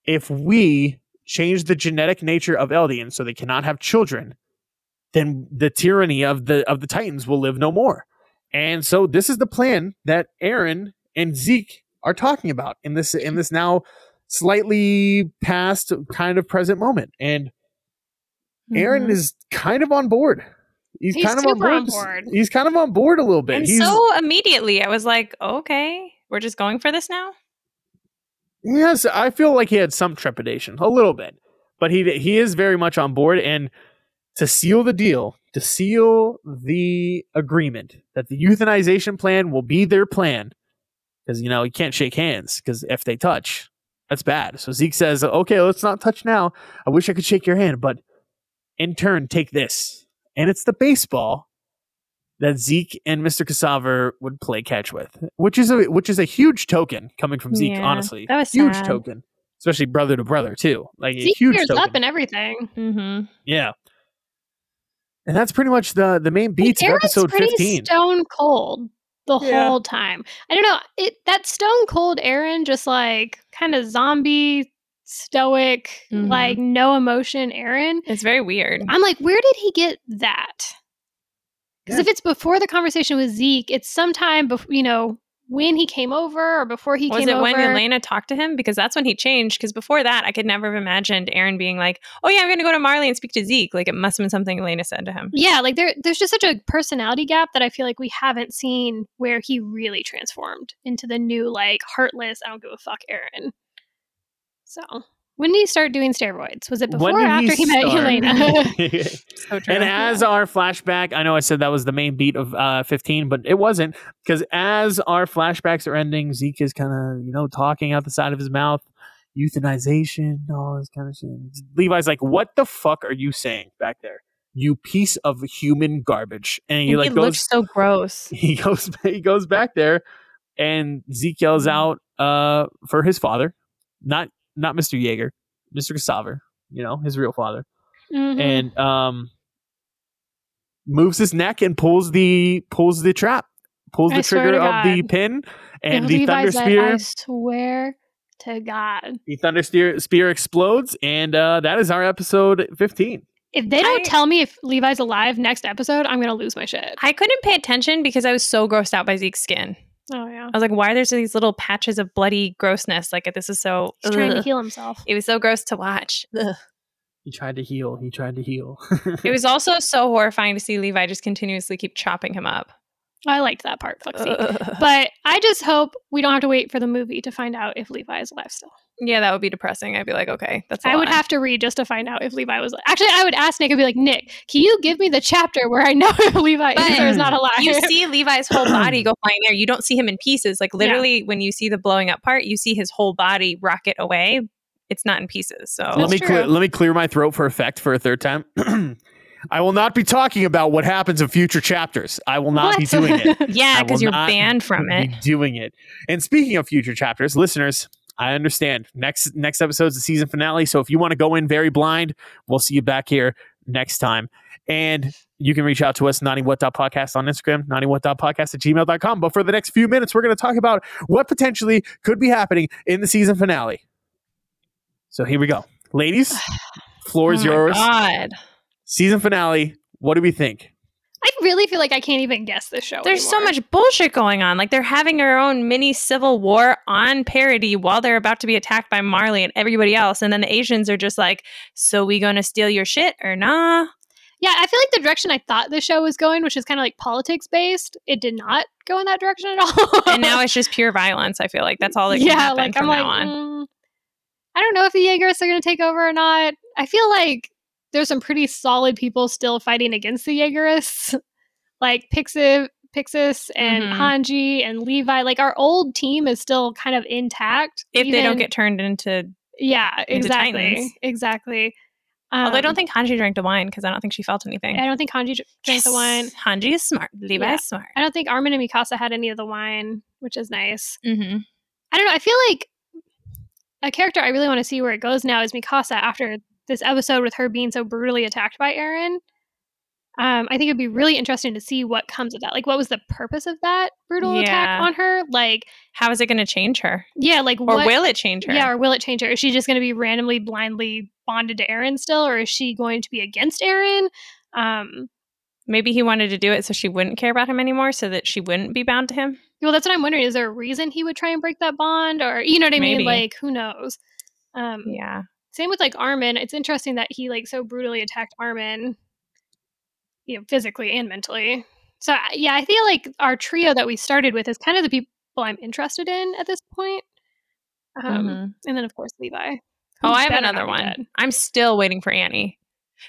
if we change the genetic nature of Eldians so they cannot have children, then the tyranny of the of the Titans will live no more. And so this is the plan that Eren and Zeke are talking about in this in this now slightly past kind of present moment. And Eren Mhm. is kind of on board. He's, He's kind of super on on board. board. He's kind of on board a little bit. And He's so immediately, I was like, "Okay, we're just going for this now." yes, I feel like he had some trepidation, a little bit, but he he is very much on board. And to seal the deal, to seal the agreement that the euthanization plan will be their plan, because you know you can't shake hands because if they touch, that's bad. So Zeke says, "Okay, let's not touch now. I wish I could shake your hand, but in turn, take this." And it's the baseball that Zeke and Mr. Ksaver would play catch with, which is a which is a huge token coming from Zeke. Yeah, honestly, that was huge sad. token, especially brother to brother too. Like a Zeke huge gears token. up and everything. Mm-hmm. yeah, and that's pretty much the the main beats of episode pretty fifteen. Stone cold the Yeah. whole time. I don't know. It that stone cold Eren, just like kind of zombie, stoic, Mhm. like no emotion Eren. It's very weird. I'm like, where did he get that? Because if it's before the conversation with Zeke, it's sometime before you know when he came over or before he came. was came it when. Elena talked to him? Because that's when he changed. Because before that, I could never have imagined Eren being like, "Oh yeah, I'm going to go to Marley and speak to Zeke." Like it must have been something Elena said to him. yeah, like there, there's just such a personality gap that I feel like we haven't seen where he really transformed into the new, like, heartless, I don't give a fuck Eren. So, when did he start doing steroids? Was it before or after he, met? Elena? So. And as our flashback, I know I said that was the main beat of uh, 15, but it wasn't because as our flashbacks are ending, Zeke is kind of, you know, talking out the side of his mouth, euthanization, all this kind of shit. Levi's like, "What the fuck are you saying back there? You piece of human garbage!" And he And like he goes, looked so gross. he goes, he goes back there, and Zeke yells out uh, for his father, not not Mr. Yeager, Mr. Ksaver, you know, his real father Mhm. and um moves his neck and pulls the pulls the trap pulls the I swear trigger of the pin and And the thunder said, spear I swear to God. the thunder spear, spear explodes and uh that is our episode 15 If they don't I- tell me if Levi's alive next episode, I'm gonna lose my shit. I couldn't pay attention because I was so grossed out by Zeke's skin. Oh yeah, I was like, "Why are there these little patches of bloody grossness? Like this is so." he's trying to heal himself. It was so gross to watch. Ugh. he tried to heal he tried to heal It was also so horrifying to see Levi just continuously keep chopping him up. I liked that part, fuck Zeke. Ugh. But I just hope we don't have to wait for the movie to find out if Levi is alive still. Yeah, that would be depressing. I'd be like, okay, that's. I I would have to read just to find out if Levi was. Actually, I would ask Nick. I'd be like, Nick, can you give me the chapter where I know if Levi is or is not alive? You see Levi's whole body go flying there. You don't see him in pieces. Like literally, when you see the blowing up part, you see his whole body rocket away. It's not in pieces. So let That's me clear, let me clear my throat for effect for a third time I will not be talking about what happens in future chapters. I will not be doing it. yeah, because you're banned from be it. doing it. And speaking of future chapters, listeners, I understand. Next next episode's the season finale. So if you want to go in very blind, we'll see you back here next time. And you can reach out to us, naughty.what.podcast on Instagram, naughty.what.podcast at gmail.com. But for the next few minutes, we're going to talk about what potentially could be happening in the season finale. So here we go. Ladies, floor is Oh yours. God. Season finale. What do we think? I really feel like I can't even guess this show. There's so much bullshit going on. Like they're having their own mini civil war on Paradis while they're about to be attacked by Marley and everybody else. And then the Asians are just like, so we gonna steal your shit or nah? Yeah, I feel like the direction I thought the show was going, which is kind of like politics based, it did not go in that direction at all. and now it's just pure violence. I feel like that's all that can yeah, happen like from I'm now like, on. mm, I don't know if the Jaegerists are going to take over or not. I feel like there's some pretty solid people still fighting against the Jaegerists, like Pixis, Pixis and Mhm. Hanji and Levi. Like our old team is still kind of intact. If they don't get turned into, yeah, into exactly, Titans. exactly. although I don't Um, think Hanji drank the wine because I don't think she felt anything. I don't think Hanji dr- drank the wine. Hanji is smart. Levi Yeah. is smart. I don't think Armin and Mikasa had any of the wine, which is nice. Mm-hmm. I don't know. I feel like a character I really want to see where it goes now is Mikasa after this episode with her being so brutally attacked by Eren. Um, I think it'd be really interesting to see what comes of that. Like, what was the purpose of that brutal attack on her? Like, How is it going to change her, yeah, like or what? will it change her? yeah, or will it change her? Is she just going to be randomly, blindly bonded to Eren still, or is she going to be against Eren? Um, Maybe he wanted to do it so she wouldn't care about him anymore, so that she wouldn't be bound to him. well, that's what I'm wondering. Is there a reason he would try and break that bond, or you know what I Maybe. mean? Like, who knows? Um, Yeah. Same with like Armin. It's interesting that he like so brutally attacked Armin, you know, physically and mentally. So yeah, I feel like our trio that we started with is kind of the people I'm interested in at this point. Um, Mhm. And then of course Levi. Oh, I have another one. dead. I'm still waiting for Annie.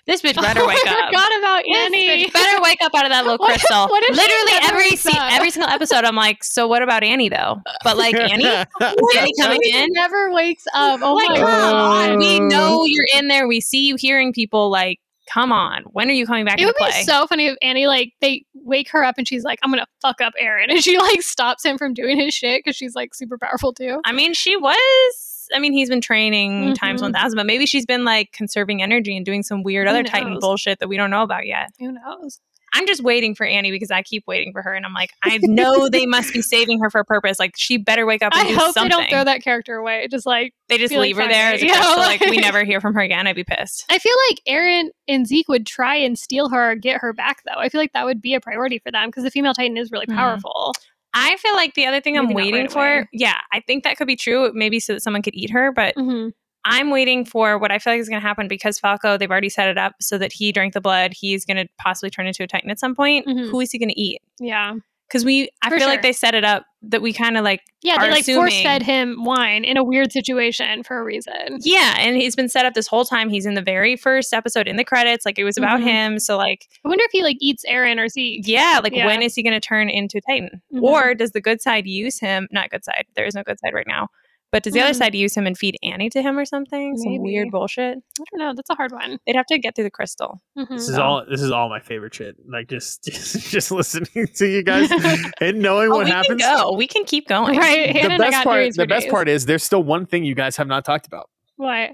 This bitch oh better Oh, wake I up. forgot about Annie. better wake up out of that little What crystal. what if Literally every se- every single episode, I'm like, so what about Annie though? But like Annie, Annie coming in? Never wakes up. Oh like, my god. We know you're in there. We see you hearing people. Like, come on. When are you coming back It would play? be so funny if Annie like they wake her up and she's like, "I'm gonna fuck up Eren," and she like stops him from doing his shit because she's like super powerful too. I mean, she was. I mean, he's been training times Mhm. 1000, but maybe she's been like conserving energy and doing some weird Who other Titan bullshit that we don't know about yet. Who knows? I'm just waiting for Annie because I keep waiting for her, and I'm like, I know they must be saving her for a purpose. Like, she better wake up and I hope something. they don't throw that character away. Just like They just be like, leave her there Yeah, crystal. Like, we never hear from her again. I'd be pissed. I feel like Eren and Zeke would try and steal her or get her back though. I feel like that would be a priority for them because the female Titan is really Mhm. powerful. I feel like the other thing I'm waiting right for, away. yeah, I think that could be true. Maybe so that someone could eat her, but Mm-hmm. I'm waiting for what I feel like is going to happen because Falco, they've already set it up so that he drank the blood. He's going to possibly turn into a Titan at some point. Mhm. Who is he going to eat? Yeah, Because we, I For feel like they set it up that we kind of like, yeah. They like assuming- force fed him wine in a weird situation for a reason. yeah, and he's been set up this whole time. He's in the very first episode in the credits. Like it was about Mhm. him. So, like, I wonder if he like eats Eren or Zeke. yeah, like Yeah. when is he going to turn into a Titan? Mhm. Or does the good side use him? Not good side. There is no good side right now. But does the other Mhm. side use him and feed Annie to him or something? Some weird bullshit. I don't know. That's a hard one. They'd have to get through the crystal. Mhm. This is So- all. This is all my favorite shit. Like just, just, just listening to you guys and knowing Oh, what we happens. can go. We can keep going. Right. The Hannah best part. The best days. part is there's still one thing you guys have not talked about. What?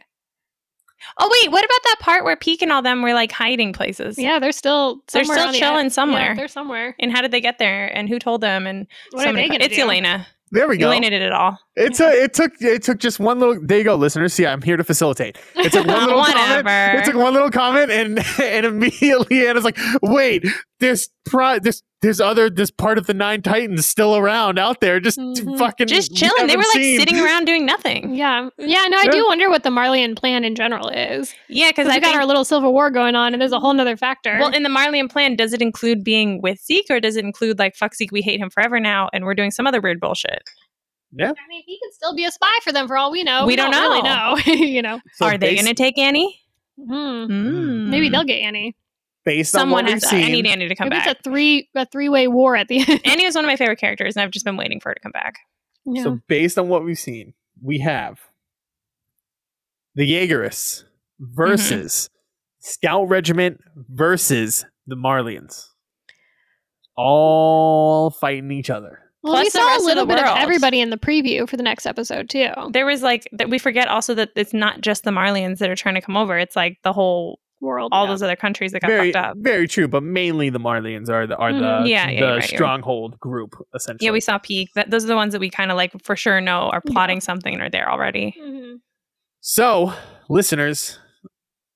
Oh wait, what about that part where Pieck and all them were like hiding places? Yeah, they're still They're still on the chilling ed- somewhere. Yeah, they're somewhere. And how did they get there? And who told them? And What are they que- gonna It's do? Elena. There we go. Elena did it all. It's a, it took it took just one little there you go listeners see I'm here to facilitate it took one little comment Whatever. it took one little comment and and immediately Anna's like wait there's pro there's there's other this part of the nine titans still around out there just Mhm. fucking Just chilling. They were haven't like seen. sitting around doing nothing. Yeah, yeah. No, I do wonder what the Marleyan plan in general is. Yeah, because Because I we got think. our little civil war going on, and there's a whole nother factor. well, in the Marleyan plan, does it include being with Zeke, or does it include like fuck Zeke, we hate him forever now, and we're doing some other weird bullshit? Yeah I mean, he could still be a spy for them for all we know. We don't really know. you know, So Are they going to take Annie? Hmm. Mm. maybe they'll get Annie. based on Someone what has. we've To, seen I need Annie to come Maybe back. it's a three a three way war at the end. Annie was one of my favorite characters, and I've just been waiting for her to come back. Yeah. so based on what we've seen we have the Jaegerists versus Scout Regiment versus the Marleyans all fighting each other well, plus we saw a little the bit of everybody in the preview for the next episode too. There was like that. We forget also that it's not just the Marleyans that are trying to come over. It's like the whole World, all yeah. those other countries that got very, fucked up. very true. But mainly the Marleyans are the are the Mhm. Yeah, yeah, the you're right, you're right. stronghold group essentially. Yeah, we saw Pieck. That those are the ones that we kind of like for sure know are plotting something and are there already. Mhm. So, listeners,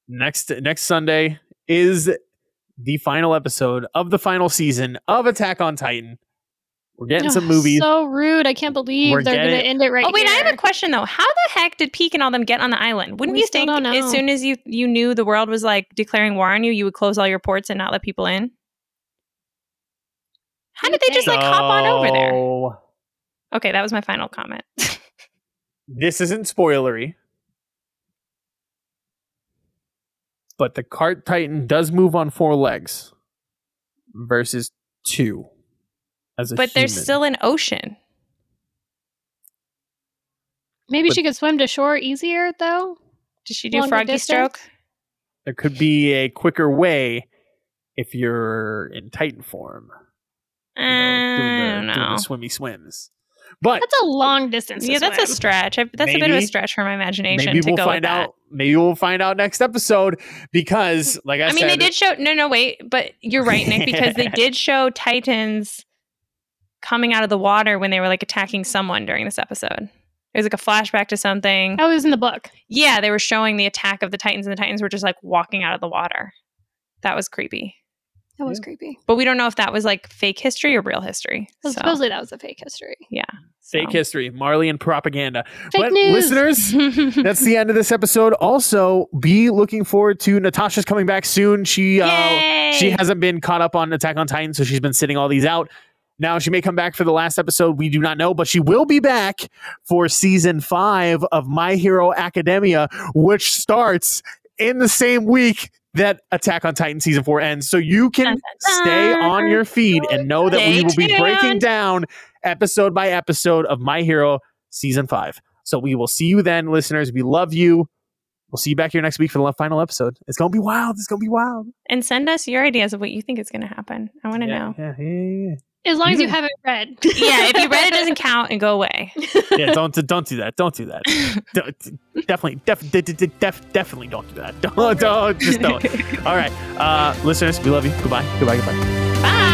next next Sunday is the final episode of the final season of Attack on Titan. We're getting some movies. So rude. I can't believe We're they're going to end it right oh wait, I have a question though. How the heck did Pieck and all them get on the island? Wouldn't We you still think don't as soon as you you knew the world was like declaring war on you, you would close all your ports and not let people in? How did they just like hop on over there? Okay, that was my final comment. This isn't spoilery. But the cart titan does move on four legs versus two. As a but there's still an ocean. Maybe but- she could swim to shore easier, though. Did she do Longer froggy distance? stroke? there could be a quicker way if you're in titan form. you know, doing the, uh, doing the swimmy swims. But That's a long distance. Yeah, that's a stretch. I, that's a bit of a stretch for my imagination maybe to we'll go find with that. out. Maybe we'll find out next episode because, like I, I mean, said, they did show. No, no, wait. But you're right, Nick, because they did show Titans coming out of the water when they were like attacking someone during this episode. It was like a flashback to something. Oh, it was in the book. Yeah, they were showing the attack of the Titans, and the Titans were just like walking out of the water. That was creepy. That was Yeah. creepy. But we don't know if that was like fake history or real history. So So, supposedly that was a fake history. Yeah. Fake so. history, Marleyan propaganda. Fake but news. listeners, that's the end of this episode. Also, be looking forward to Natasha's coming back soon. She uh, she hasn't been caught up on Attack on Titan, so she's been sitting all these out. Now she may come back for the last episode. We do not know, but she will be back for season five of My Hero Academia, which starts in the same week that Attack on Titan season four ends. So you can stay on your feed and know that we will be breaking down episode by episode of My Hero season five. So we will see you then, listeners. We love you. We'll see you back here next week for the final episode. It's gonna be wild. It's gonna be wild. and send us your ideas of what you think is going to happen. I want to yeah, know. Yeah, yeah, yeah. As long as you haven't read. Yeah, if you read it, doesn't count and go away. yeah, don't don't do that. Don't do that. Don't- definitely, def, def, def, def- definitely don't do that. Don't, don't, just don't. All right, uh, listeners, we love you. Goodbye, goodbye, goodbye. Bye.